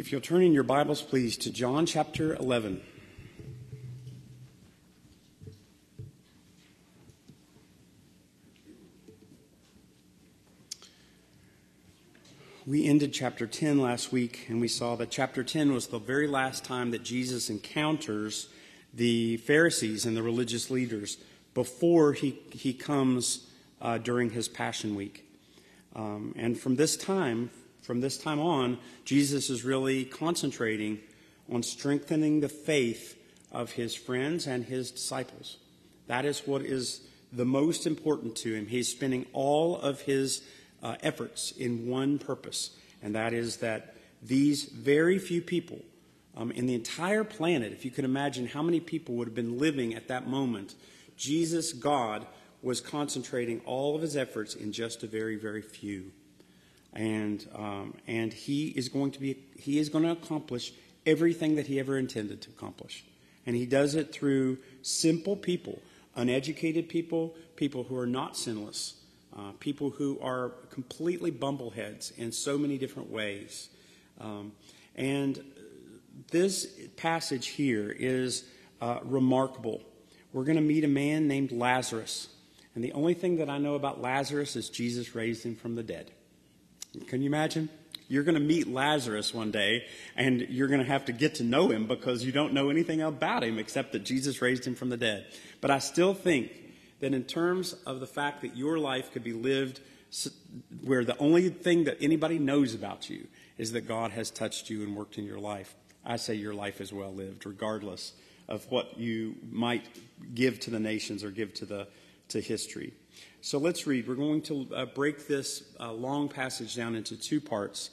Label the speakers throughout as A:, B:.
A: If you'll turn in your Bibles, please, to John chapter 11. We ended chapter 10 last week, and we saw that chapter 10 was the very last time that Jesus encounters the Pharisees and the religious leaders before he, he comes uh, during his Passion Week. Um, and from this time, from this time on, Jesus is really concentrating on strengthening the faith of his friends and his disciples. That is what is the most important to him. He's spending all of his uh, efforts in one purpose, and that is that these very few people um, in the entire planet, if you can imagine how many people would have been living at that moment, Jesus, God, was concentrating all of his efforts in just a very, very few. And, um, and he is going to be, he is going to accomplish everything that he ever intended to accomplish. And he does it through simple people, uneducated people, people who are not sinless, uh, people who are completely bumbleheads in so many different ways. Um, and this passage here is uh, remarkable. We're going to meet a man named Lazarus. And the only thing that I know about Lazarus is Jesus raised him from the dead. Can you imagine? You're going to meet Lazarus one day, and you're going to have to get to know him because you don't know anything about him except that Jesus raised him from the dead. But I still think that in terms of the fact that your life could be lived where the only thing that anybody knows about you is that God has touched you and worked in your life, I say your life is well lived, regardless of what you might give to the nations or give to the to history. So let's read. We're going to uh, break this uh, long passage down into two parts.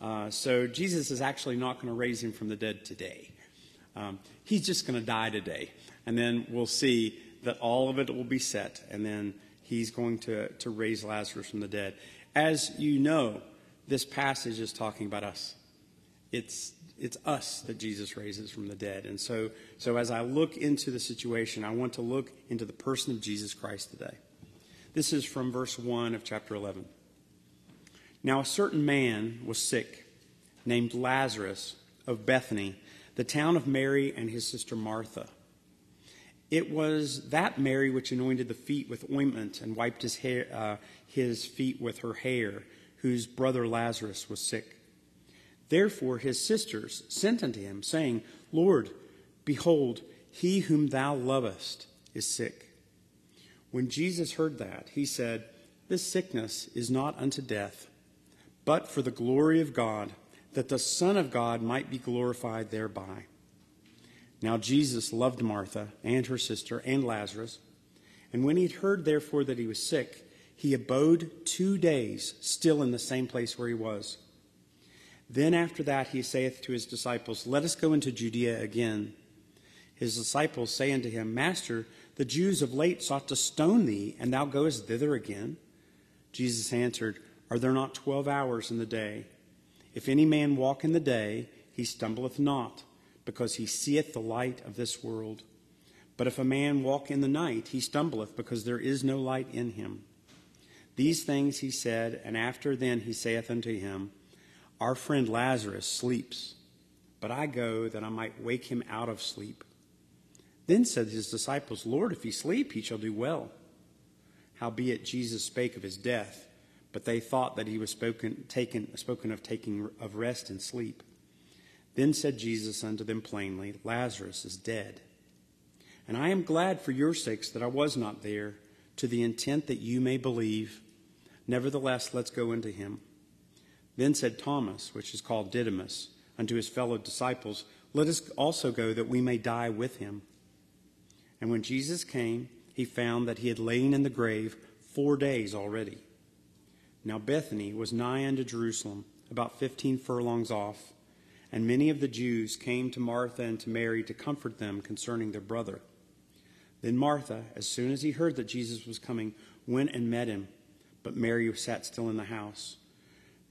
A: Uh, so Jesus is actually not going to raise him from the dead today. Um, he's just going to die today. And then we'll see that all of it will be set. And then he's going to, to raise Lazarus from the dead. As you know, this passage is talking about us. It's, it's us that Jesus raises from the dead. And so, so as I look into the situation, I want to look into the person of Jesus Christ today. This is from verse 1 of chapter 11. Now, a certain man was sick, named Lazarus of Bethany, the town of Mary and his sister Martha. It was that Mary which anointed the feet with ointment and wiped his, hair, uh, his feet with her hair, whose brother Lazarus was sick. Therefore his sisters sent unto him, saying, Lord, behold, he whom thou lovest is sick. When Jesus heard that, he said, This sickness is not unto death, but for the glory of God, that the Son of God might be glorified thereby. Now Jesus loved Martha and her sister and Lazarus. And when he had heard, therefore, that he was sick, he abode two days still in the same place where he was. Then after that he saith to his disciples, Let us go into Judea again. His disciples say unto him, Master, the Jews of late sought to stone thee, and thou goest thither again? Jesus answered, Are there not twelve hours in the day? If any man walk in the day, he stumbleth not, because he seeth the light of this world. But if a man walk in the night, he stumbleth, because there is no light in him. These things he said, and after then he saith unto him, Our friend Lazarus sleeps, but I go that I might wake him out of sleep. Then said his disciples, Lord, if he sleep, he shall do well. Howbeit Jesus spake of his death, but they thought that he was spoken, taken, spoken of taking of rest and sleep. Then said Jesus unto them plainly, Lazarus is dead. And I am glad for your sakes that I was not there, to the intent that you may believe. Nevertheless, let's go into him. Then said Thomas, which is called Didymus, unto his fellow disciples, Let us also go that we may die with him. And when Jesus came, he found that he had lain in the grave four days already. Now Bethany was nigh unto Jerusalem, about fifteen furlongs off, and many of the Jews came to Martha and to Mary to comfort them concerning their brother. Then Martha, as soon as he heard that Jesus was coming, went and met him, but Mary sat still in the house.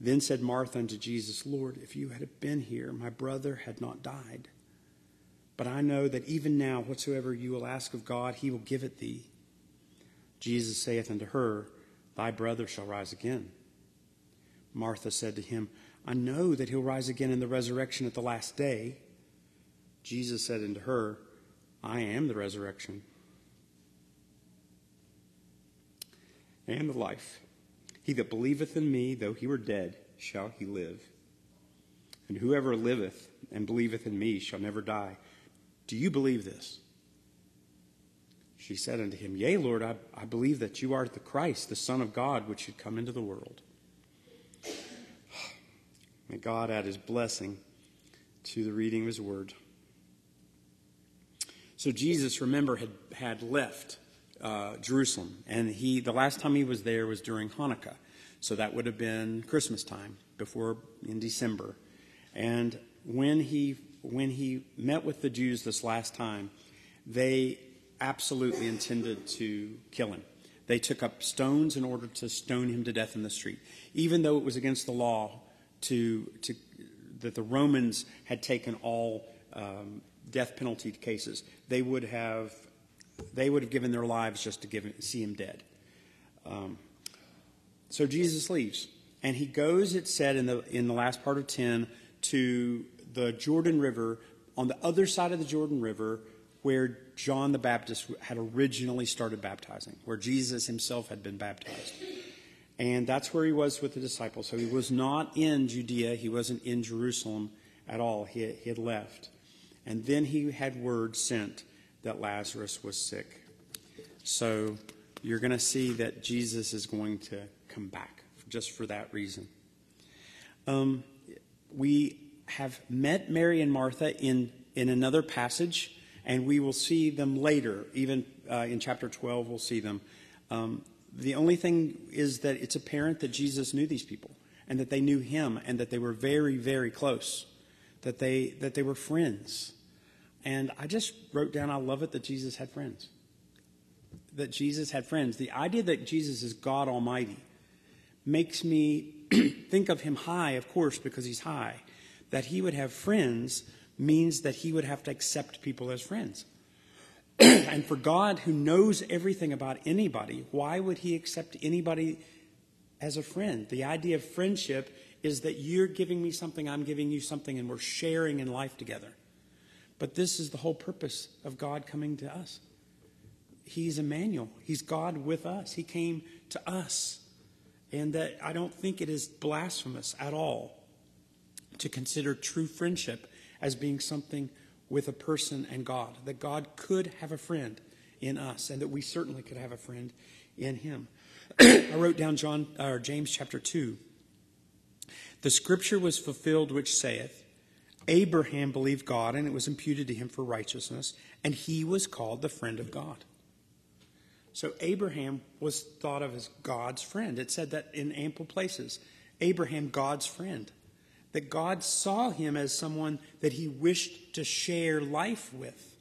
A: Then said Martha unto Jesus, Lord, if you had been here, my brother had not died. But I know that even now, whatsoever you will ask of God, he will give it thee. Jesus saith unto her, Thy brother shall rise again. Martha said to him, I know that he'll rise again in the resurrection at the last day. Jesus said unto her, I am the resurrection and the life. He that believeth in me, though he were dead, shall he live. And whoever liveth and believeth in me shall never die. Do you believe this? She said unto him, Yea, Lord, I, I believe that you are the Christ, the Son of God, which should come into the world. May God add his blessing to the reading of his word. So Jesus, remember, had, had left uh, Jerusalem, and he the last time he was there was during Hanukkah, so that would have been Christmas time, before in December. And when he when he met with the Jews this last time, they absolutely intended to kill him. They took up stones in order to stone him to death in the street, even though it was against the law to, to that the Romans had taken all um, death penalty cases. They would have they would have given their lives just to give, see him dead. Um, so Jesus leaves, and he goes. It said in the in the last part of ten to the Jordan River on the other side of the Jordan River where John the Baptist had originally started baptizing, where Jesus himself had been baptized. And that's where he was with the disciples. So he was not in Judea, he wasn't in Jerusalem at all. He, he had left. And then he had word sent that Lazarus was sick. So you're going to see that Jesus is going to come back just for that reason. Um, we have met Mary and Martha in, in another passage and we will see them later. Even uh, in chapter 12, we'll see them. Um, the only thing is that it's apparent that Jesus knew these people and that they knew him and that they were very, very close, that they, that they were friends. And I just wrote down, I love it that Jesus had friends. That Jesus had friends. The idea that Jesus is God Almighty makes me think of him high, of course, because he's high. That he would have friends means that he would have to accept people as friends. and for God, who knows everything about anybody, why would he accept anybody as a friend? The idea of friendship is that you're giving me something, I'm giving you something, and we're sharing in life together. But this is the whole purpose of God coming to us. He's Emmanuel, He's God with us. He came to us. And that I don't think it is blasphemous at all to consider true friendship as being something with a person and God, that God could have a friend in us, and that we certainly could have a friend in Him. I wrote down John or James chapter two. The scripture was fulfilled which saith, Abraham believed God, and it was imputed to him for righteousness, and he was called the friend of God. So Abraham was thought of as God's friend. It said that in ample places. Abraham, God's friend that God saw him as someone that he wished to share life with.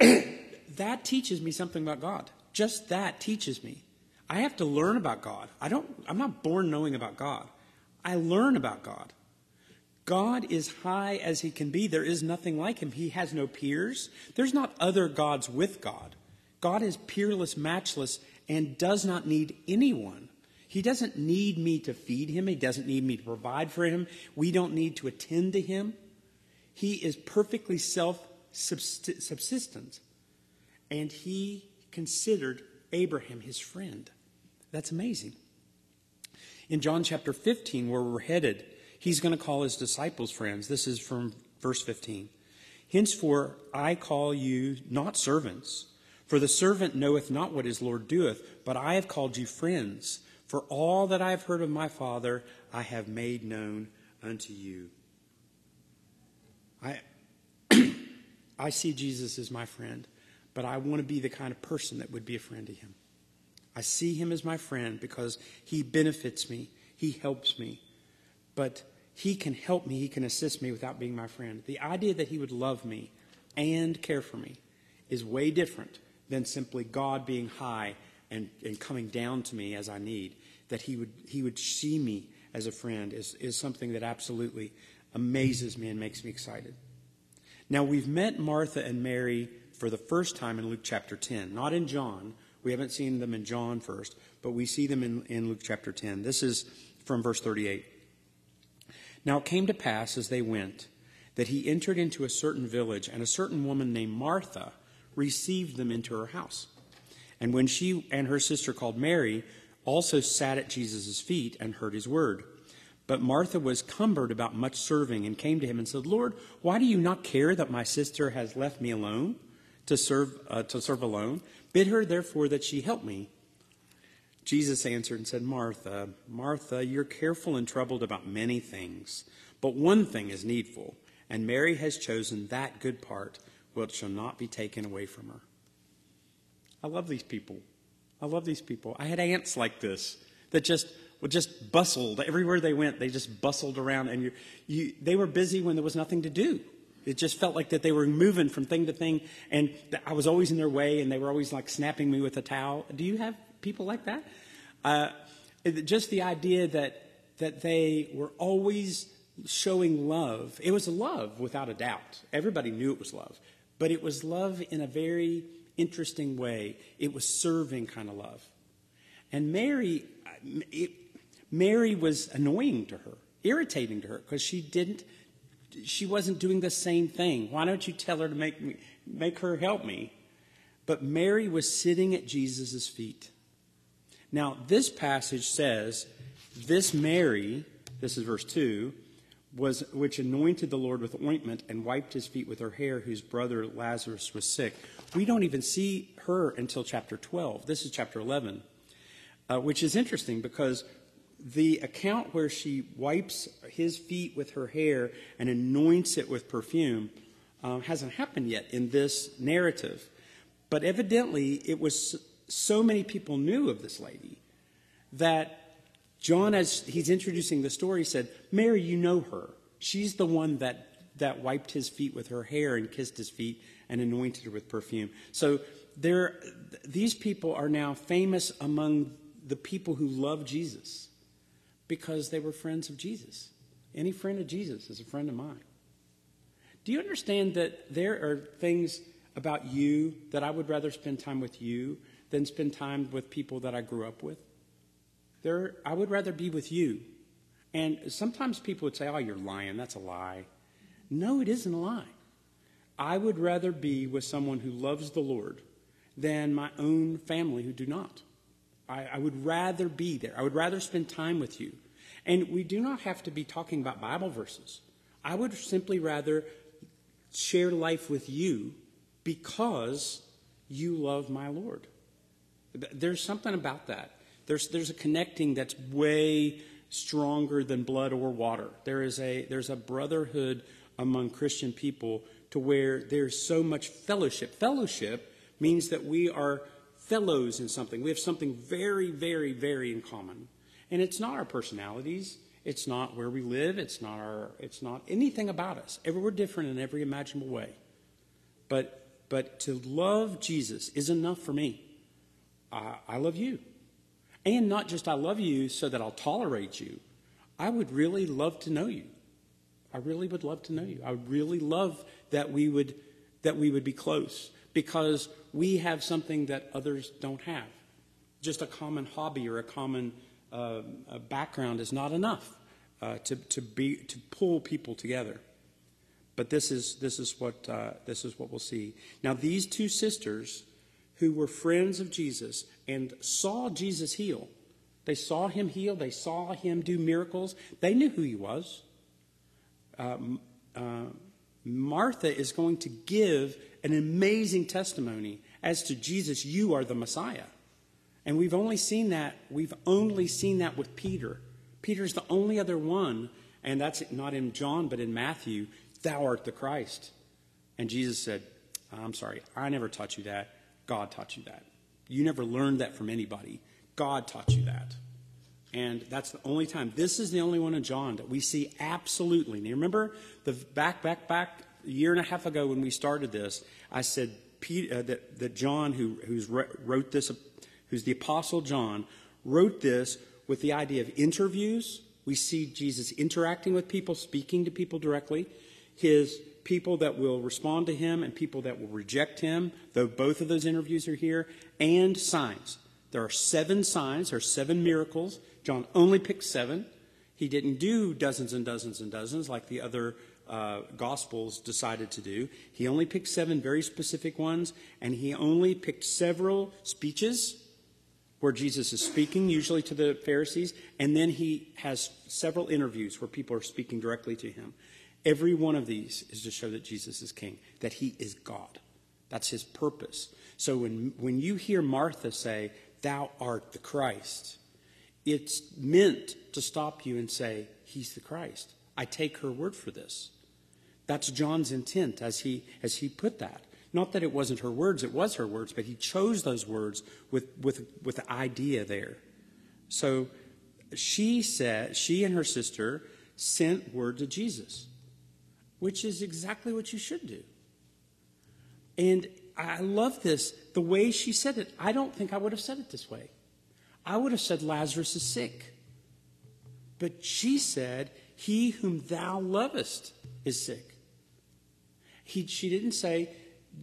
A: that teaches me something about God. Just that teaches me. I have to learn about God. I don't I'm not born knowing about God. I learn about God. God is high as he can be. There is nothing like him. He has no peers. There's not other gods with God. God is peerless, matchless, and does not need anyone. He doesn't need me to feed him. He doesn't need me to provide for him. We don't need to attend to him. He is perfectly self subsistent. And he considered Abraham his friend. That's amazing. In John chapter 15, where we're headed, he's going to call his disciples friends. This is from verse 15. Henceforth, I call you not servants, for the servant knoweth not what his Lord doeth, but I have called you friends. For all that I have heard of my Father, I have made known unto you. I, I see Jesus as my friend, but I want to be the kind of person that would be a friend to him. I see him as my friend because he benefits me, he helps me. But he can help me, he can assist me without being my friend. The idea that he would love me and care for me is way different than simply God being high and, and coming down to me as I need, that he would, he would see me as a friend is, is something that absolutely amazes me and makes me excited. Now, we've met Martha and Mary for the first time in Luke chapter 10, not in John. We haven't seen them in John first, but we see them in, in Luke chapter 10. This is from verse 38. Now it came to pass as they went that he entered into a certain village, and a certain woman named Martha received them into her house. And when she and her sister called Mary also sat at Jesus' feet and heard his word. But Martha was cumbered about much serving and came to him and said, Lord, why do you not care that my sister has left me alone to serve, uh, to serve alone? Bid her therefore that she help me. Jesus answered and said, Martha, Martha, you're careful and troubled about many things, but one thing is needful, and Mary has chosen that good part which shall not be taken away from her. I love these people. I love these people. I had aunts like this that just just bustled everywhere they went. They just bustled around, and you, you, they were busy when there was nothing to do. It just felt like that they were moving from thing to thing, and I was always in their way, and they were always like snapping me with a towel. Do you have people like that? Uh, just the idea that that they were always showing love. It was love, without a doubt. Everybody knew it was love, but it was love in a very interesting way. It was serving kind of love. And Mary, it, Mary was annoying to her, irritating to her, because she didn't, she wasn't doing the same thing. Why don't you tell her to make me, make her help me? But Mary was sitting at Jesus' feet. Now, this passage says, this Mary, this is verse 2, was which anointed the Lord with ointment and wiped his feet with her hair, whose brother Lazarus was sick. We don't even see her until chapter 12. This is chapter 11, uh, which is interesting because the account where she wipes his feet with her hair and anoints it with perfume uh, hasn't happened yet in this narrative. But evidently, it was so many people knew of this lady that John, as he's introducing the story, said, Mary, you know her. She's the one that, that wiped his feet with her hair and kissed his feet and anointed her with perfume. So there, these people are now famous among the people who love Jesus because they were friends of Jesus. Any friend of Jesus is a friend of mine. Do you understand that there are things about you that I would rather spend time with you than spend time with people that I grew up with? There, I would rather be with you. And sometimes people would say, Oh, you're lying. That's a lie. No, it isn't a lie. I would rather be with someone who loves the Lord than my own family who do not. I, I, would rather be there. I would rather spend time with you. And we do not have to be talking about Bible verses. I would simply rather share life with you because you love my Lord. There's something about that. There's, there's a connecting that's way stronger than blood or water. There is a, there's a brotherhood among Christian people to where there's so much fellowship. Fellowship means that we are fellows in something. We have something very, very, very in common. And it's not our personalities. It's not where we live. It's not our, it's not anything about us. We're different in every imaginable way. But, but to love Jesus is enough for me. I, I love you. And not just I love you so that I'll tolerate you. I would really love to know you. I really would love to know you. I would really love that we would that we would be close because we have something that others don't have. Just a common hobby or a common uh, background is not enough uh, to to be to pull people together. But this is this is what uh, this is what we'll see. Now these two sisters who were friends of Jesus and saw Jesus heal. They saw him heal, they saw him do miracles. They knew who he was. Um, uh, Martha is going to give an amazing testimony as to Jesus, you are the Messiah. And we've only seen that, we've only seen that with Peter. Peter's the only other one, and that's not in John, but in Matthew, thou art the Christ. And Jesus said, I'm sorry, I never taught you that. God taught you that. You never learned that from anybody. God taught you that. And that's the only time. This is the only one in John that we see absolutely. Now, you remember the back, back, back a year and a half ago when we started this, I said Peter, uh, that, that John, who who's wrote this, who's the Apostle John, wrote this with the idea of interviews. We see Jesus interacting with people, speaking to people directly. His people that will respond to him and people that will reject him, though both of those interviews are here, and signs. There are seven signs, there are seven miracles. John only picked seven. He didn't do dozens and dozens and dozens like the other uh, Gospels decided to do. He only picked seven very specific ones, and he only picked several speeches where Jesus is speaking, usually to the Pharisees, and then he has several interviews where people are speaking directly to him. Every one of these is to show that Jesus is king, that he is God. That's his purpose. So when, when you hear Martha say, Thou art the Christ, it's meant to stop you and say, He's the Christ. I take her word for this. That's John's intent as he, as he put that. Not that it wasn't her words, it was her words, but he chose those words with, with, with the idea there. So she said, she and her sister sent word to Jesus, which is exactly what you should do. And I love this, the way she said it. I don't think I would have said it this way. I would have said Lazarus is sick. But she said, He whom thou lovest is sick. He, she didn't say,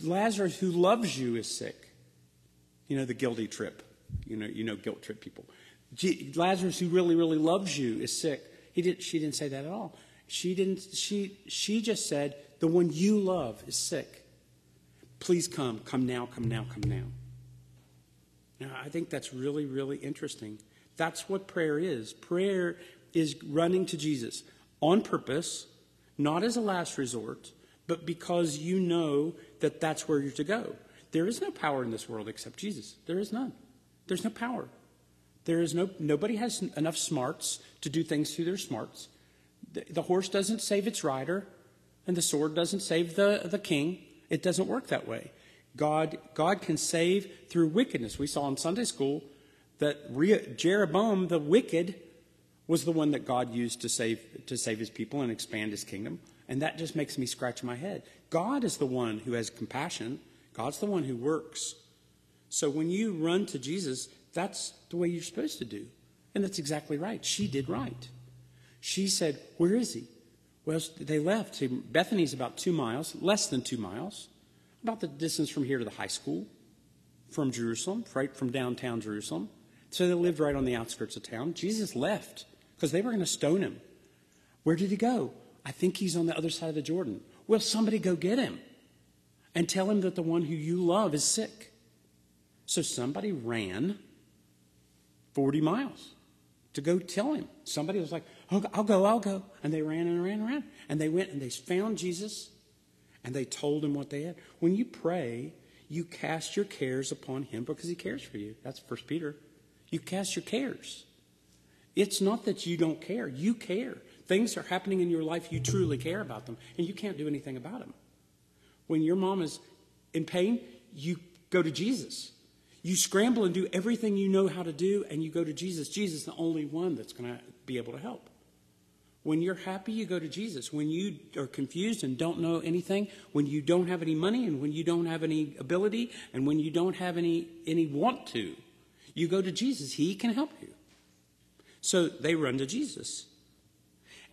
A: Lazarus who loves you is sick. You know, the guilty trip. You know, you know guilt trip people. Lazarus who really, really loves you is sick. He didn't, she didn't say that at all. She didn't, she, she just said, the one you love is sick. Please come, come now, come now, come now. Now, I think that's really, really interesting. That's what prayer is. Prayer is running to Jesus on purpose, not as a last resort, but because you know that that's where you're to go. There is no power in this world except Jesus. There is none. There's no power. There is no nobody has enough smarts to do things through their smarts. The, horse doesn't save its rider, and the sword doesn't save the, the king. It doesn't work that way. God, God can save through wickedness. We saw in Sunday school that Re- Jeroboam, the wicked, was the one that God used to save, to save his people and expand his kingdom. And that just makes me scratch my head. God is the one who has compassion, God's the one who works. So when you run to Jesus, that's the way you're supposed to do. And that's exactly right. She did right. She said, Where is he? Well, they left. Bethany's about two miles, less than two miles about the distance from here to the high school from Jerusalem, right from downtown Jerusalem. So they lived right on the outskirts of town. Jesus left because they were going to stone him. Where did he go? I think he's on the other side of the Jordan. Well, somebody go get him and tell him that the one who you love is sick. So somebody ran 40 miles to go tell him. Somebody was like, oh, I'll go, I'll go. And they ran and ran and ran. And they went and they found Jesus and they told him what they had. When you pray, you cast your cares upon him because he cares for you. That's First Peter. You cast your cares. It's not that you don't care. You care. Things are happening in your life, you truly care about them, and you can't do anything about them. When your mom is in pain, you go to Jesus. You scramble and do everything you know how to do, and you go to Jesus. Jesus is the only one that's going to be able to help. When you're happy, you go to Jesus. When you are confused and don't know anything, when you don't have any money and when you don't have any ability and when you don't have any, any want to, you go to Jesus. He can help you. So they run to Jesus.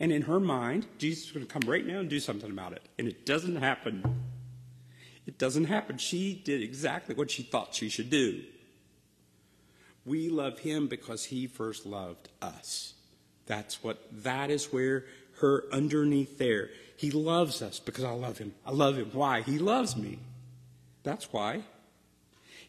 A: And in her mind, Jesus is going to come right now and do something about it. And it doesn't happen. It doesn't happen. She did exactly what she thought she should do. We love him because he first loved us. That's what, that is where her underneath there. He loves us because I love him. I love him. Why? He loves me. That's why.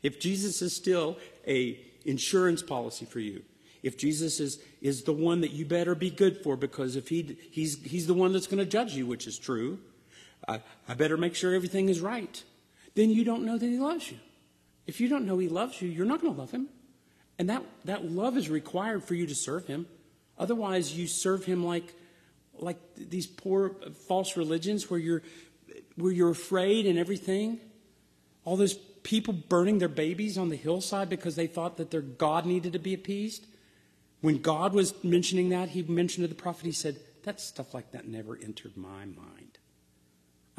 A: If Jesus is still a insurance policy for you, if Jesus is, is the one that you better be good for because if he, he's, he's the one that's going to judge you, which is true, I, I better make sure everything is right, then you don't know that he loves you. If you don't know he loves you, you're not going to love him. And that, that love is required for you to serve him. Otherwise, you serve him like, like these poor uh, false religions where you're, where you're afraid and everything. All those people burning their babies on the hillside because they thought that their God needed to be appeased. When God was mentioning that, he mentioned to the prophet, he said, That stuff like that never entered my mind.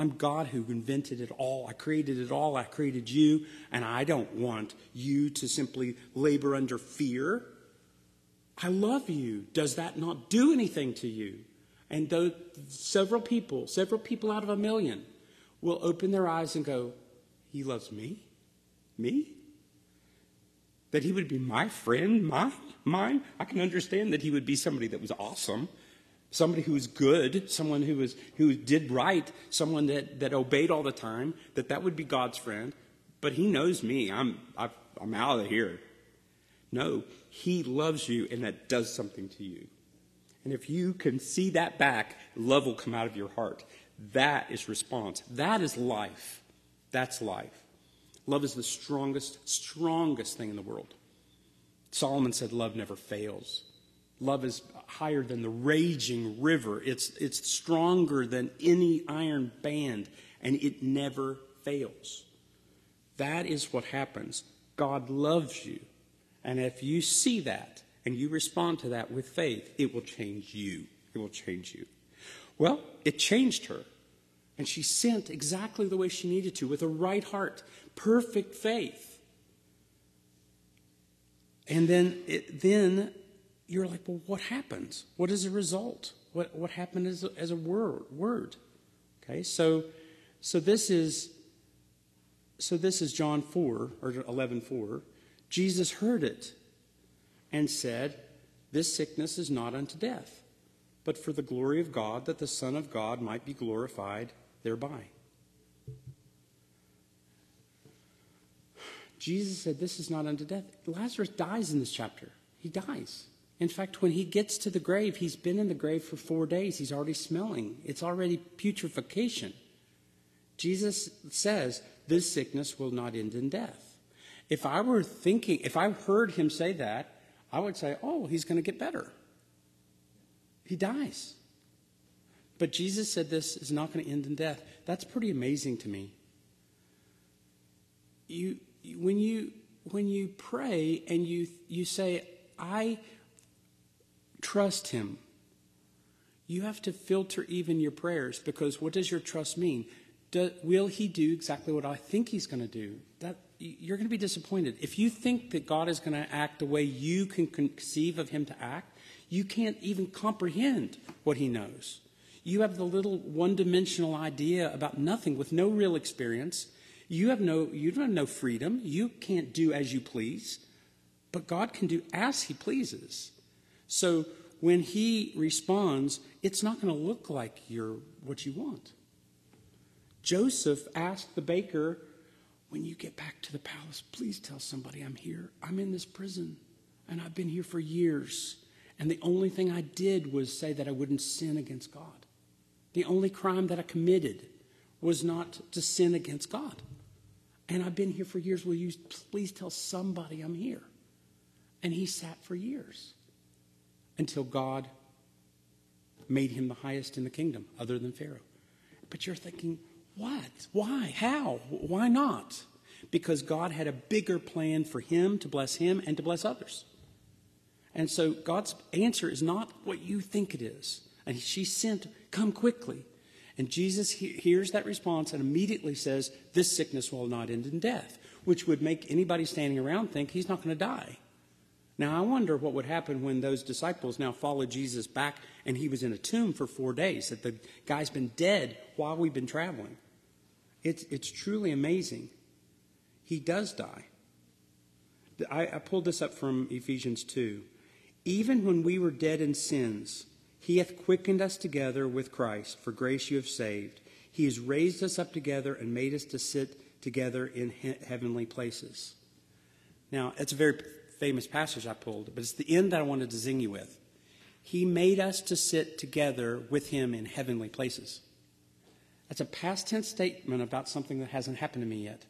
A: I'm God who invented it all. I created it all. I created you, and I don't want you to simply labor under fear I love you. Does that not do anything to you? And though several people, several people out of a million, will open their eyes and go, He loves me? Me? That he would be my friend, mine, mine? I can understand that he would be somebody that was awesome, somebody who was good, someone who was who did right, someone that, that obeyed all the time, that that would be God's friend. But he knows me. I'm i am out of here. No, he loves you, and that does something to you. And if you can see that back, love will come out of your heart. That is response. That is life. That's life. Love is the strongest, strongest thing in the world. Solomon said, Love never fails. Love is higher than the raging river. It's, it's stronger than any iron band, and it never fails. That is what happens. God loves you. And if you see that and you respond to that with faith, it will change you. It will change you. Well, it changed her. And she sent exactly the way she needed to with a right heart, perfect faith. And then, it, then you're like, well, what happens? What is the result? What, what happened as a, as a word, word? Okay, so, so this is, so this is John 4, or 11 4. Jesus heard it and said, This sickness is not unto death, but for the glory of God, that the Son of God might be glorified thereby. Jesus said, This is not unto death. Lazarus dies in this chapter. He dies. In fact, when he gets to the grave, he's been in the grave for four days. He's already smelling, it's already putrefaction. Jesus says, This sickness will not end in death. If I were thinking, if I heard him say that, I would say, Oh, he's going to get better. He dies. But Jesus said this is not going to end in death. That's pretty amazing to me. You, when you when you pray and you you say, "I trust Him," you have to filter even your prayers because what does your trust mean? Do, will He do exactly what I think He's going to do? That you're going to be disappointed if you think that God is going to act the way you can conceive of Him to act. You can't even comprehend what He knows. You have the little one dimensional idea about nothing with no real experience. You have no, you don't have no freedom. You can't do as you please. But God can do as He pleases. So when He responds, it's not going to look like you're what you want. Joseph asked the baker, When you get back to the palace, please tell somebody I'm here. I'm in this prison, and I've been here for years. And the only thing I did was say that I wouldn't sin against God. The only crime that I committed was not to sin against God. And I've been here for years. Will you please tell somebody I'm here? And he sat for years until God made him the highest in the kingdom, other than Pharaoh. But you're thinking, what? Why? How? Why not? Because God had a bigger plan for him to bless him and to bless others. And so God's answer is not what you think it is. And she sent, Come quickly. And Jesus he- hears that response and immediately says, This sickness will not end in death, which would make anybody standing around think he's not going to die. Now, I wonder what would happen when those disciples now followed Jesus back and he was in a tomb for four days, that the guy's been dead while we've been traveling. It's, it's truly amazing. He does die. I, I pulled this up from Ephesians 2. Even when we were dead in sins, he hath quickened us together with Christ. For grace you have saved. He has raised us up together and made us to sit together in he- heavenly places. Now, it's a very famous passage I pulled, but it's the end that I wanted to zing you with. He made us to sit together with him in heavenly places. That's a past tense statement about something that hasn't happened to me yet.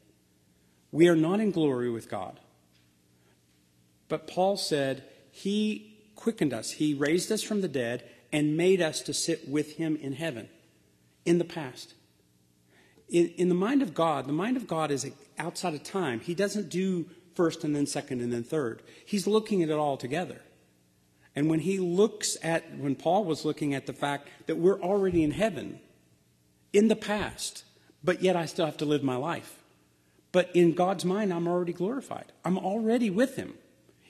A: We are not in glory with God. But Paul said, He quickened us, He raised us from the dead, and made us to sit with him in heaven in the past. In, in, the mind of God, the mind of God is outside of time. He doesn't do first and then second and then third. He's looking at it all together. And when he looks at, when Paul was looking at the fact that we're already in heaven in the past, but yet I still have to live my life. But in God's mind, I'm already glorified. I'm already with him.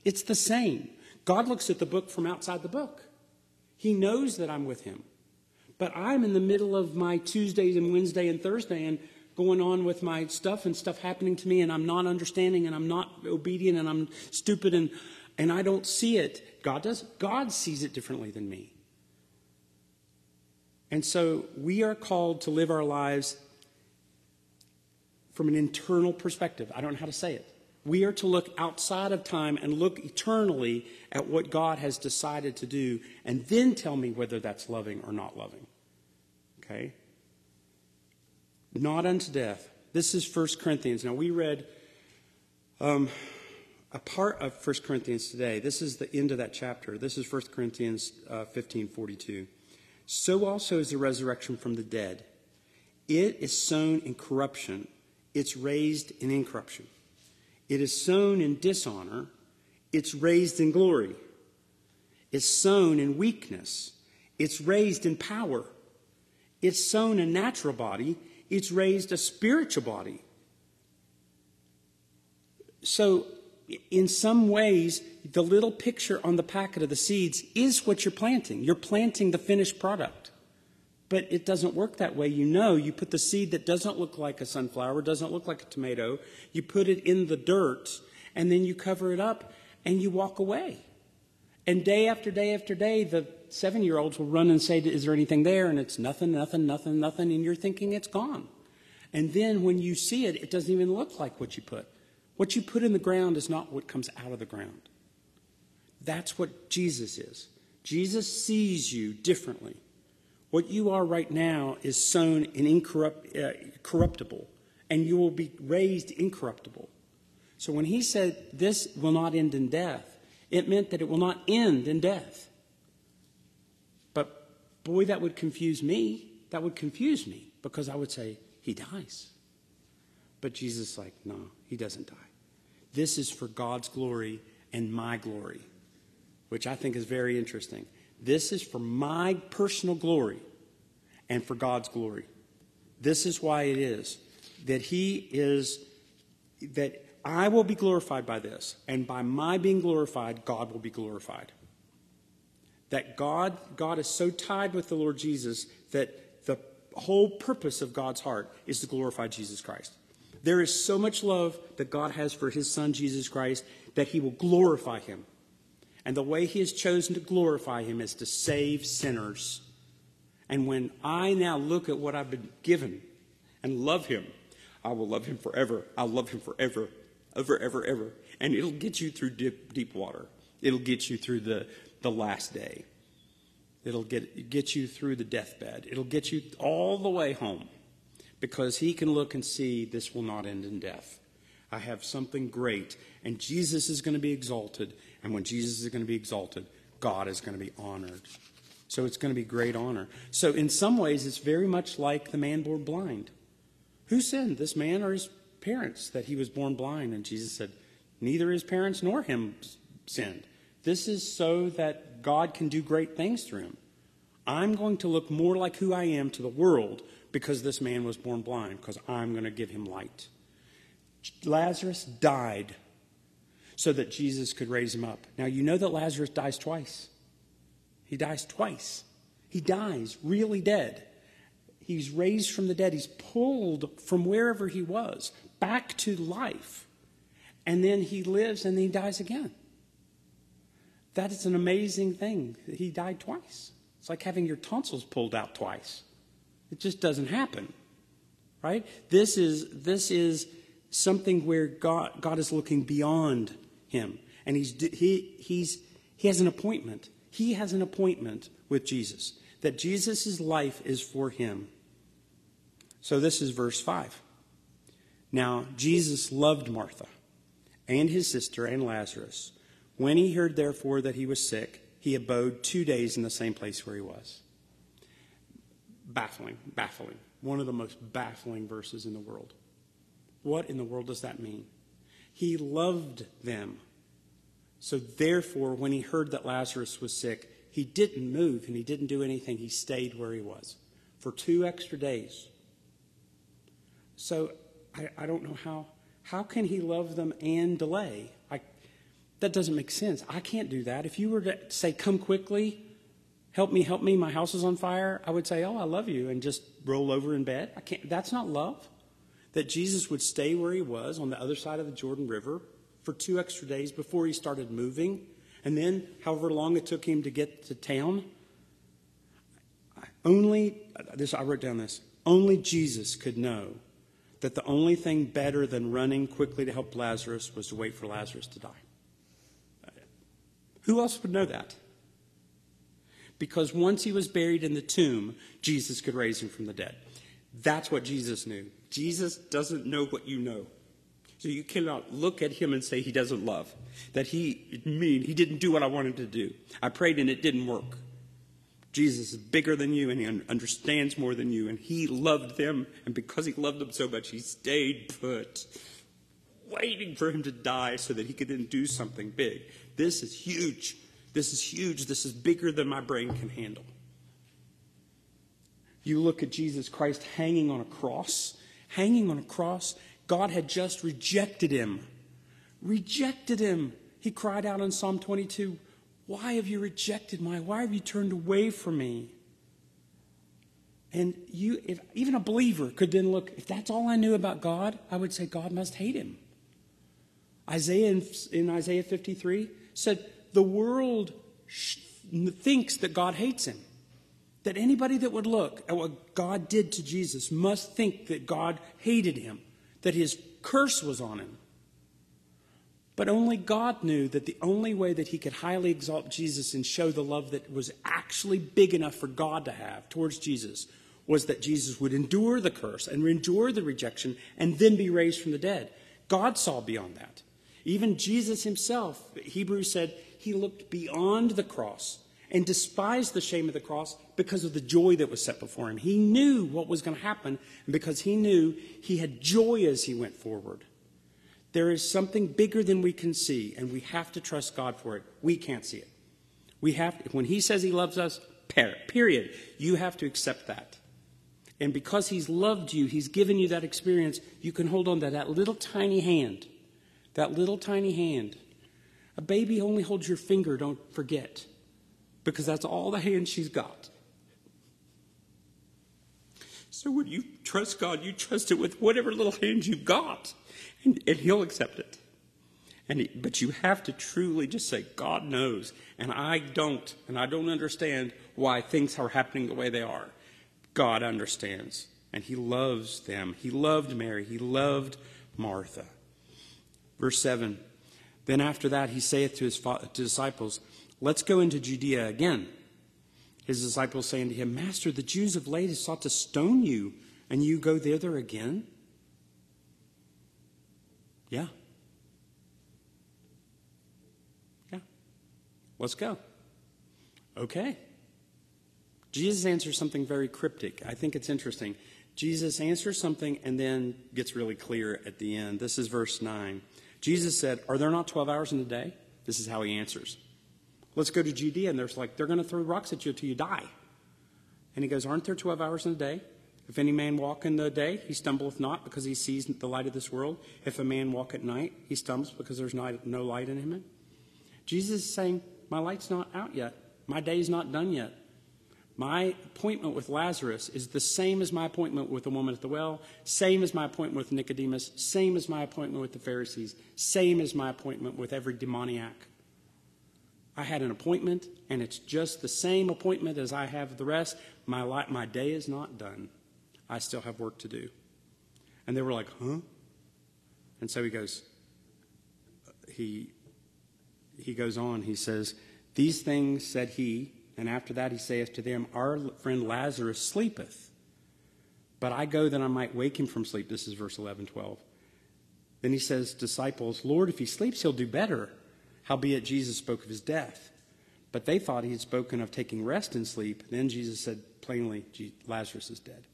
A: It's the same. God looks at the book from outside the book. He knows that I'm with him. But I'm in the middle of my Tuesdays and Wednesday and Thursday and going on with my stuff and stuff happening to me and I'm not understanding and I'm not obedient and I'm stupid and and I don't see it. God does. God sees it differently than me. And so we are called to live our lives from an internal perspective. I don't know how to say it. We are to look outside of time and look eternally at what God has decided to do and then tell me whether that's loving or not loving. Okay? Not unto death. This is 1 Corinthians. Now, we read um, a part of 1 Corinthians today. This is the end of that chapter. This is 1 Corinthians uh, 15 42. So also is the resurrection from the dead. It is sown in corruption, it's raised in incorruption. It is sown in dishonor, it's raised in glory. It's sown in weakness, it's raised in power. It's sown a natural body, it's raised a spiritual body. So, in some ways, the little picture on the packet of the seeds is what you're planting. You're planting the finished product. But it doesn't work that way. You know, you put the seed that doesn't look like a sunflower, doesn't look like a tomato, you put it in the dirt, and then you cover it up and you walk away. And day after day after day, the seven year olds will run and say, Is there anything there? And it's nothing, nothing, nothing, nothing. And you're thinking it's gone. And then when you see it, it doesn't even look like what you put. What you put in the ground is not what comes out of the ground. That's what Jesus is. Jesus sees you differently. What you are right now is sown in incorruptible, uh, and you will be raised incorruptible. So when he said, This will not end in death, it meant that it will not end in death. Boy, that would confuse me. That would confuse me because I would say, He dies. But Jesus is like, No, he doesn't die. This is for God's glory and my glory, which I think is very interesting. This is for my personal glory and for God's glory. This is why it is that He is, that I will be glorified by this, and by my being glorified, God will be glorified. That God, God is so tied with the Lord Jesus that the whole purpose of God's heart is to glorify Jesus Christ. There is so much love that God has for his son Jesus Christ that he will glorify him. And the way he has chosen to glorify him is to save sinners. And when I now look at what I've been given and love him, I will love him forever. I'll love him forever, ever, ever, ever. And it'll get you through deep, deep water. It'll get you through the, the last day. It'll get, get you through the deathbed. It'll get you all the way home because he can look and see this will not end in death. I have something great, and Jesus is going to be exalted. And when Jesus is going to be exalted, God is going to be honored. So it's going to be great honor. So, in some ways, it's very much like the man born blind. Who sinned, this man or his parents, that he was born blind? And Jesus said, Neither his parents nor him sinned. This is so that God can do great things through him. I'm going to look more like who I am to the world because this man was born blind, because I'm going to give him light. Lazarus died so that Jesus could raise him up. Now, you know that Lazarus dies twice. He dies twice. He dies really dead. He's raised from the dead. He's pulled from wherever he was back to life. And then he lives and then he dies again. That is an amazing thing. He died twice. It's like having your tonsils pulled out twice. It just doesn't happen. Right? This is this is something where God God is looking beyond him. And he's he he's he has an appointment. He has an appointment with Jesus. That Jesus' life is for him. So this is verse 5. Now, Jesus loved Martha and his sister and Lazarus. When he heard, therefore, that he was sick, he abode two days in the same place where he was baffling, baffling. One of the most baffling verses in the world. What in the world does that mean? He loved them. So, therefore, when he heard that Lazarus was sick, he didn't move and he didn't do anything. He stayed where he was for two extra days. So, I, I don't know how. How can he love them and delay? I, that doesn't make sense. I can't do that. If you were to say, come quickly, help me, help me, my house is on fire, I would say, oh, I love you, and just roll over in bed. I can't, that's not love. That Jesus would stay where he was on the other side of the Jordan River for two extra days before he started moving, and then however long it took him to get to town. Only, this, I wrote down this, only Jesus could know that the only thing better than running quickly to help Lazarus was to wait for Lazarus to die. Who else would know that? Because once he was buried in the tomb, Jesus could raise him from the dead. That's what Jesus knew. Jesus doesn't know what you know. So you cannot look at him and say he doesn't love. That he mean he didn't do what I wanted to do. I prayed and it didn't work. Jesus is bigger than you and he understands more than you and he loved them and because he loved them so much he stayed put waiting for him to die so that he could then do something big. This is huge. This is huge. This is bigger than my brain can handle. You look at Jesus Christ hanging on a cross, hanging on a cross. God had just rejected him. Rejected him. He cried out in Psalm 22, Why have you rejected my? Why have you turned away from me? And you, if even a believer could then look, if that's all I knew about God, I would say God must hate him. Isaiah in, in Isaiah 53 said, The world thinks that God hates him that anybody that would look at what God did to Jesus must think that God hated him, that his curse was on him. But only God knew that the only way that he could highly exalt Jesus and show the love that was actually big enough for God to have towards Jesus was that Jesus would endure the curse and endure the rejection and then be raised from the dead. God saw beyond that. Even Jesus himself, Hebrews said, he looked beyond the cross and despised the shame of the cross because of the joy that was set before him. He knew what was going to happen, and because he knew he had joy as he went forward. There is something bigger than we can see, and we have to trust God for it. We can't see it. We have when he says he loves us, period. You have to accept that. And because he's loved you, he's given you that experience, you can hold on to that little tiny hand. That little tiny hand. A baby only holds your finger, don't forget because that's all the hand she's got. So when you trust God, you trust it with whatever little hand you've got, and, and He'll accept it. And he, but you have to truly just say, God knows, and I don't, and I don't understand why things are happening the way they are. God understands, and He loves them. He loved Mary. He loved Martha. Verse seven. Then after that, He saith to His disciples, Let's go into Judea again. His disciples saying to him, Master, the Jews of late have sought to stone you, and you go thither again? Yeah. Yeah. Let's go. Okay. Jesus answers something very cryptic. I think it's interesting. Jesus answers something and then gets really clear at the end. This is verse 9. Jesus said, Are there not 12 hours in a day? This is how he answers. Let's go to Judea. And there's like, they're going to throw rocks at you until you die. And he goes, Aren't there 12 hours in a day? If any man walk in the day, he stumbleth not because he sees the light of this world. If a man walk at night, he stumbles because there's no light in him. Jesus is saying, My light's not out yet. My day's not done yet. My appointment with Lazarus is the same as my appointment with the woman at the well, same as my appointment with Nicodemus, same as my appointment with the Pharisees, same as my appointment with every demoniac. I had an appointment, and it's just the same appointment as I have the rest. My, life, my day is not done. I still have work to do. And they were like, huh? And so he goes, he, he goes on, he says, These things said he, and after that he saith to them, Our friend Lazarus sleepeth. But I go that I might wake him from sleep. This is verse 11, 12. Then he says, Disciples, Lord, if he sleeps, he'll do better. Howbeit, Jesus spoke of his death. But they thought he had spoken of taking rest in sleep. Then Jesus said plainly, Lazarus is dead.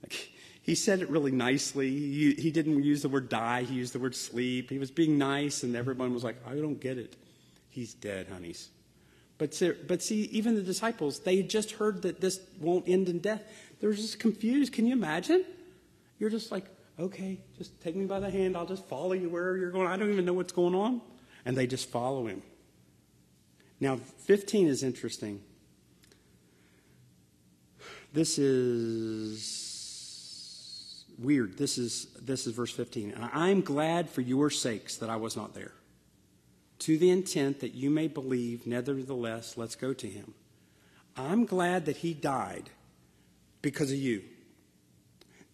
A: Like, he said it really nicely. He, he didn't use the word die, he used the word sleep. He was being nice, and everyone was like, I don't get it. He's dead, honeys. But, but see, even the disciples, they had just heard that this won't end in death. They're just confused. Can you imagine? You're just like, okay, just take me by the hand. I'll just follow you wherever you're going. I don't even know what's going on and they just follow him. Now, 15 is interesting. This is weird. This is, this is verse 15. I'm glad for your sakes that I was not there. To the intent that you may believe, nevertheless, let's go to him. I'm glad that he died because of you.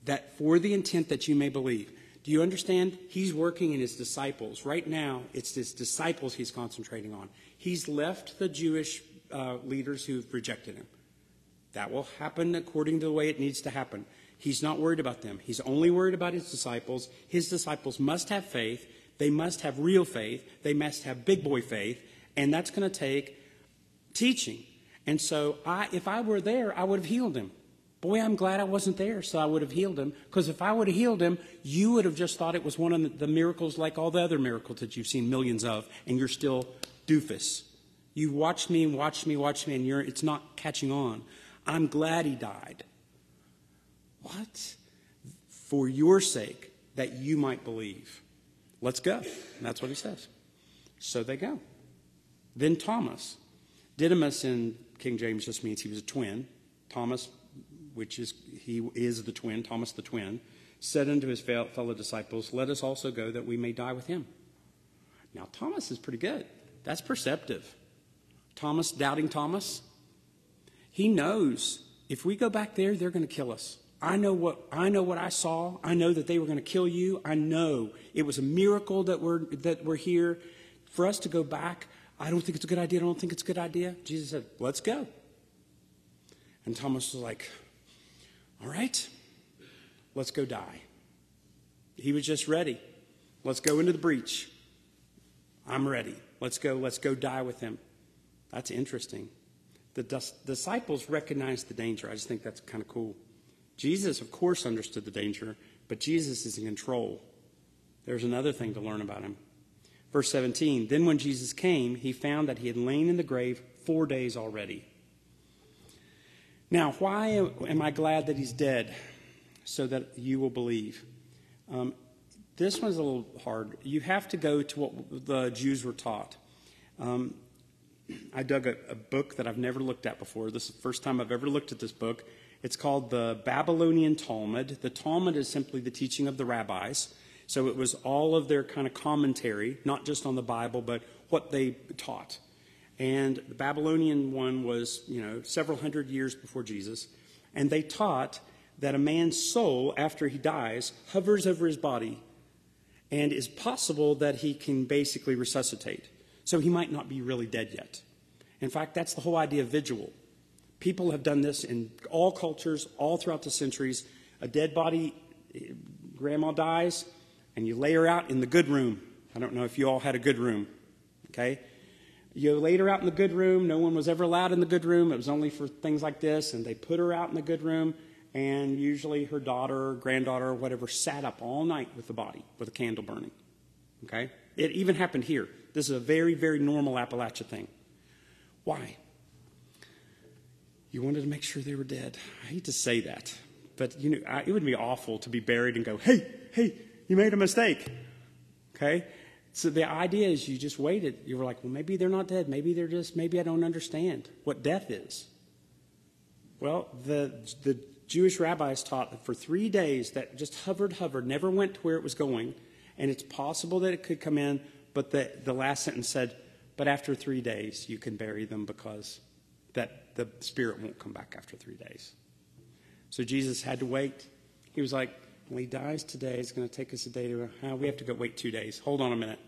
A: That for the intent that you may believe. Do you understand? He's working in his disciples. Right now, it's his disciples he's concentrating on. He's left the Jewish uh, leaders who've rejected him. That will happen according to the way it needs to happen. He's not worried about them. He's only worried about his disciples. His disciples must have faith. They must have real faith. They must have big boy faith. And that's going to take teaching. And so I, if I were there, I would have healed him. Boy, I'm glad I wasn't there, so I would have healed him. Because if I would have healed him, you would have just thought it was one of the miracles like all the other miracles that you've seen millions of, and you're still doofus. You watched me and watched me, watched me, and you're, it's not catching on. I'm glad he died. What? For your sake, that you might believe. Let's go. And that's what he says. So they go. Then Thomas. Didymus in King James just means he was a twin. Thomas, which is he is the twin, Thomas the twin, said unto his fellow disciples, Let us also go that we may die with him. Now, Thomas is pretty good. That's perceptive. Thomas, doubting Thomas, he knows if we go back there, they're going to kill us. I know what I know what I saw. I know that they were going to kill you. I know it was a miracle that we're that we're here. For us to go back, I don't think it's a good idea. I don't think it's a good idea. Jesus said, "Let's go." And Thomas was like, "All right, let's go die." He was just ready. Let's go into the breach. I'm ready. Let's go. Let's go die with him. That's interesting. The disciples recognized the danger. I just think that's kind of cool. Jesus, of course, understood the danger, but Jesus is in control. There's another thing to learn about him. Verse 17 Then when Jesus came, he found that he had lain in the grave four days already. Now, why am I glad that he's dead? So that you will believe. Um, this one's a little hard. You have to go to what the Jews were taught. Um, I dug a, a, book that I've never looked at before. This is the first time I've ever looked at this book. It's called the Babylonian Talmud. The Talmud is simply the teaching of the rabbis. So it was all of their kind of commentary, not just on the Bible, but what they taught. And the Babylonian one was, you know, several hundred years before Jesus. And they taught that a man's soul, after he dies, hovers over his body and is possible that he can basically resuscitate. So he might not be really dead yet. In fact, that's the whole idea of vigil. People have done this in all cultures, all throughout the centuries. A dead body, grandma dies, and you lay her out in the good room. I don't know if you all had a good room, okay? You laid her out in the good room. No one was ever allowed in the good room. It was only for things like this. And they put her out in the good room, and usually her daughter granddaughter whatever sat up all night with the body with a candle burning, okay? It even happened here. This is a very, very normal Appalachia thing. Why? You wanted to make sure they were dead. I hate to say that, but you know, I, it would be awful to be buried and go, "Hey, hey, you made a mistake." Okay? So the idea is you just waited. You were like, "Well, maybe they're not dead. Maybe they're just maybe I don't understand what death is." Well, the the Jewish rabbis taught that for 3 days that just hovered hovered, never went to where it was going, and it's possible that it could come in but the, the last sentence said, but after three days, you can bury them because that the spirit won't come back after three days. So Jesus had to wait. He was like, well, he dies today. It's going to take us a day to, uh, we have to go wait two days. Hold on a minute.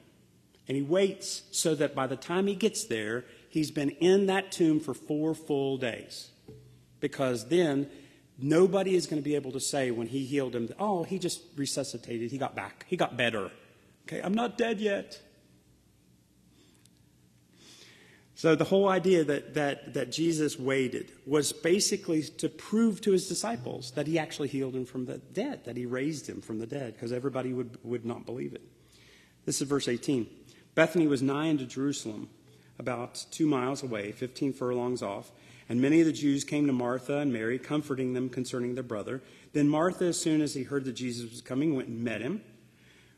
A: And he waits so that by the time he gets there, he's been in that tomb for four full days. Because then nobody is going to be able to say when he healed him, oh, he just resuscitated. He got back. He got better. Okay, I'm not dead yet. So the whole idea that, that, that Jesus waited was basically to prove to his disciples that he actually healed him from the dead, that he raised him from the dead, because everybody would, would not believe it. This is verse 18. Bethany was nigh unto Jerusalem, about two miles away, 15 furlongs off. And many of the Jews came to Martha and Mary, comforting them concerning their brother. Then Martha, as soon as he heard that Jesus was coming, went and met him.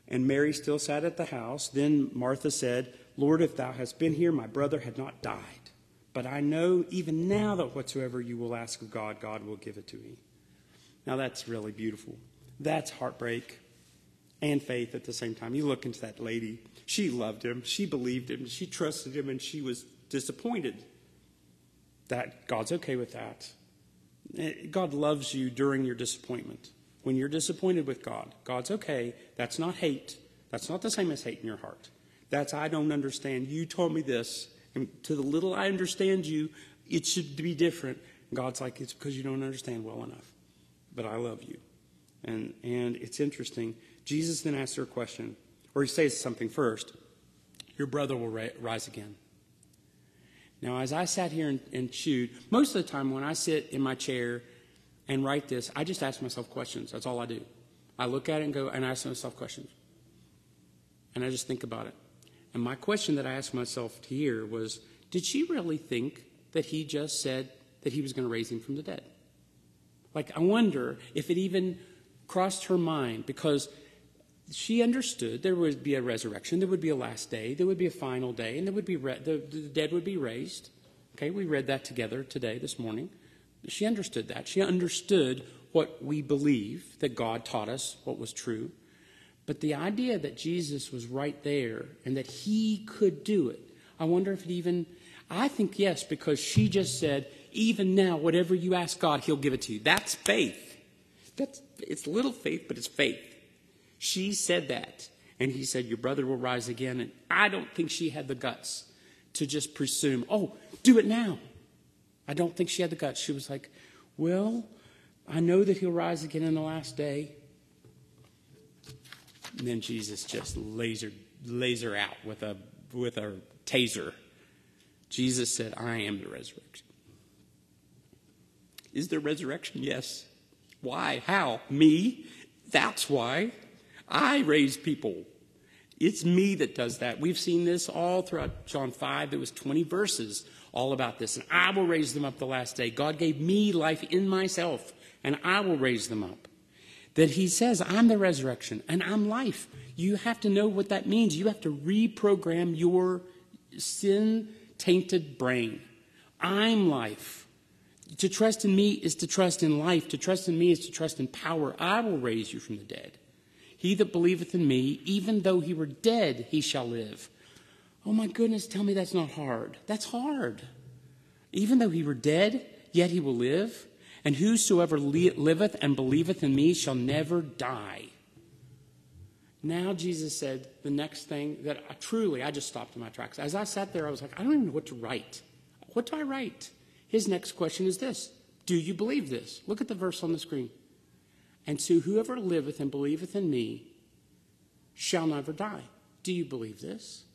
A: And Mary still sat at the house. Then Martha said, Lord, if thou hadst been here, my brother had not died. But I know even now that whatsoever you will ask of God, God will give it to me. Now that's really beautiful. That's heartbreak and faith at the same time. You look into that lady. She loved him. She believed him. She trusted him, and she was disappointed. That God's okay with that. Eh, God loves you during your disappointment. When you're disappointed with God, God's okay. That's not hate. That's not the same as hate in your heart. That's I don't understand. You told me this, and to the little I understand you, it should be different. God's like, it's because you don't understand well enough. But I love you. And and it's interesting. Jesus then asks her a question, or he says something first. Your brother will rise again. Now, as I sat here and, and chewed, most of the time when I sit in my chair and write this, I just ask myself questions. That's all I do. I look at it and go and ask myself questions. And I just think about it. And my question that I asked myself here was Did she really think that he just said that he was going to raise him from the dead? Like, I wonder if it even crossed her mind because she understood there would be a resurrection, there would be a last day, there would be a final day, and there would be re- the, the dead would be raised. Okay, we read that together today, this morning. She understood that. She understood what we believe, that God taught us what was true. But the idea that Jesus was right there and that he could do it, I wonder if it even, I think yes, because she just said, even now, whatever you ask God, he'll give it to you. That's faith. That's, it's little faith, but it's faith. She said that. And he said, Your brother will rise again. And I don't think she had the guts to just presume, Oh, do it now. I don't think she had the guts. She was like, Well, I know that he'll rise again in the last day. And then Jesus just laser laser out with a with a taser. Jesus said, I am the resurrection. Is there resurrection? Yes. Why? How? Me? That's why. I raise people. It's me that does that. We've seen this all throughout John 5. There was 20 verses all about this. And I will raise them up the last day. God gave me life in myself, and I will raise them up. That he says, I'm the resurrection and I'm life. You have to know what that means. You have to reprogram your sin tainted brain. I'm life. To trust in me is to trust in life. To trust in me is to trust in power. I will raise you from the dead. He that believeth in me, even though he were dead, he shall live. Oh my goodness, tell me that's not hard. That's hard. Even though he were dead, yet he will live. And whosoever liveth and believeth in me shall never die. Now, Jesus said the next thing that I, truly I just stopped in my tracks. As I sat there, I was like, I don't even know what to write. What do I write? His next question is this Do you believe this? Look at the verse on the screen. And so whoever liveth and believeth in me shall never die. Do you believe this?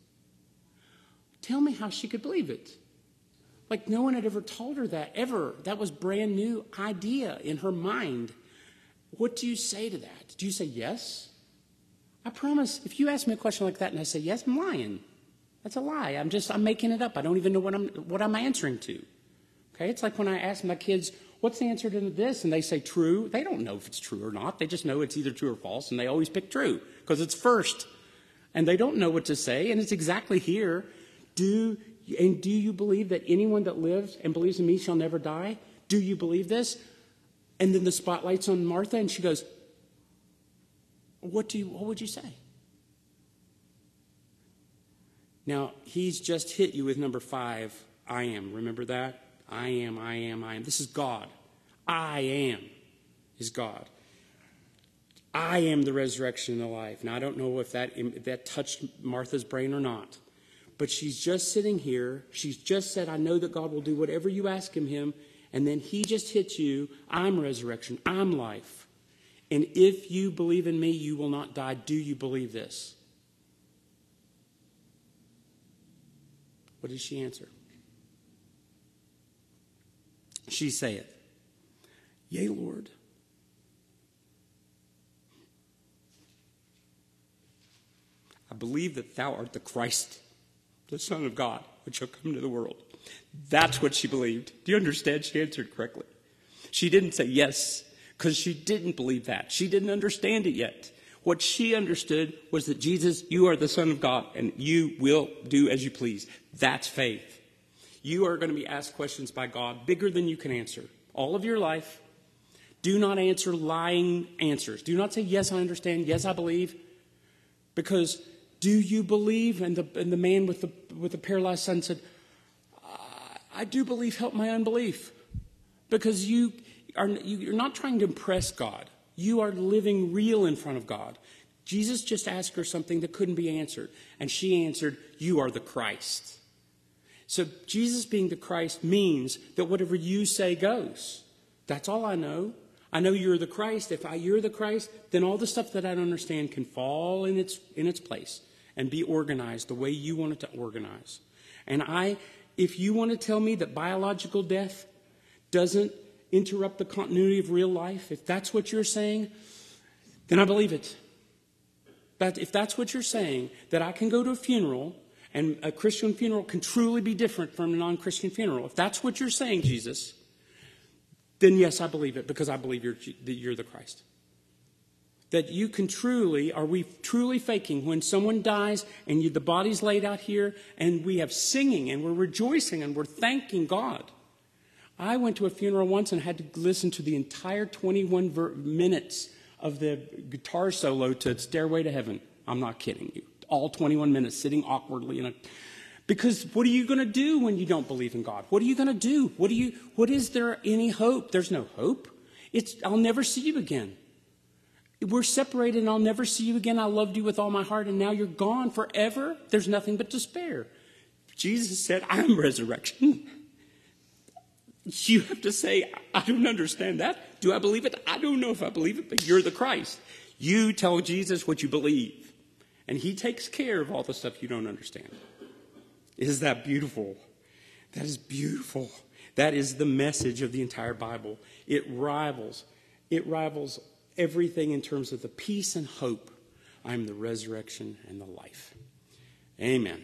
A: Tell me how she could believe it. Like no one had ever told her that, ever. That was brand new idea in her mind. What do you say to that? Do you say yes? I promise, if you ask me a question like that and I say yes, I'm lying. That's a lie. I'm just I'm making it up. I don't even know what I'm what I'm answering to. Okay? It's like when I ask my kids, what's the answer to this? And they say true. They don't know if it's true or not. They just know it's either true or false, and they always pick true because it's first. And they don't know what to say, and it's exactly here. Do and do you believe that anyone that lives and believes in me shall never die? Do you believe this? And then the spotlight's on Martha, and she goes, What do you what would you say? Now, he's just hit you with number five, I am. Remember that? I am, I am, I am. This is God. I am is God. I am the resurrection and the life. Now, I don't know if that, if that touched Martha's brain or not, but she's just sitting here. She's just said, I know that God will do whatever you ask him, him. And then he just hits you, I'm resurrection, I'm life. And if you believe in me, you will not die. Do you believe this? What does she answer? She saith, Yea, Lord. I believe that thou art the Christ, the Son of God, which shall come to the world. That's what she believed. Do you understand? She answered correctly. She didn't say yes because she didn't believe that. She didn't understand it yet. What she understood was that Jesus, you are the Son of God and you will do as you please. That's faith you are going to be asked questions by God bigger than you can answer all of your life. Do not answer lying answers. Do not say, Yes, I understand. Yes, I believe. Because do you believe? And the, and the man with the, with the paralyzed son said, I do believe, help my unbelief. Because you are, you're not trying to impress God. You are living real in front of God. Jesus just asked her something that couldn't be answered. And she answered, You are the Christ. So Jesus being the Christ means that whatever you say goes. That's all I know. I know you're the Christ. If I, you're the Christ, then all the stuff that I don't understand can fall in its, in its place and be organized the way you want it to organize. And I, if you want to tell me that biological death doesn't interrupt the continuity of real life, if that's what you're saying, then I believe it. But if that's what you're saying, that I can go to a funeral and a Christian funeral can truly be different from a non Christian funeral, if that's what you're saying, Jesus, then yes, I believe it because I believe you're, that you're the Christ. That you can truly, are we truly faking when someone dies and you, the body's laid out here and we have singing and we're rejoicing and we're thanking God? I went to a funeral once and had to listen to the entire 21 ver- minutes of the guitar solo to Stairway to Heaven. I'm not kidding you. All 21 minutes sitting awkwardly in a because what are you going to do when you don't believe in God? What are you going to do? What do you what is there any hope? There's no hope. It's I'll never see you again. We're separated and I'll never see you again. I loved you with all my heart and now you're gone forever. There's nothing but despair. Jesus said, I'm resurrection. You have to say, I don't understand that. Do I believe it? I don't know if I believe it, but you're the Christ. You tell Jesus what you believe, and He takes care of all the stuff you don't understand. Is that beautiful? That is beautiful. That is the message of the entire Bible. It rivals, it rivals everything in terms of the peace and hope. I am the resurrection and the life. Amen.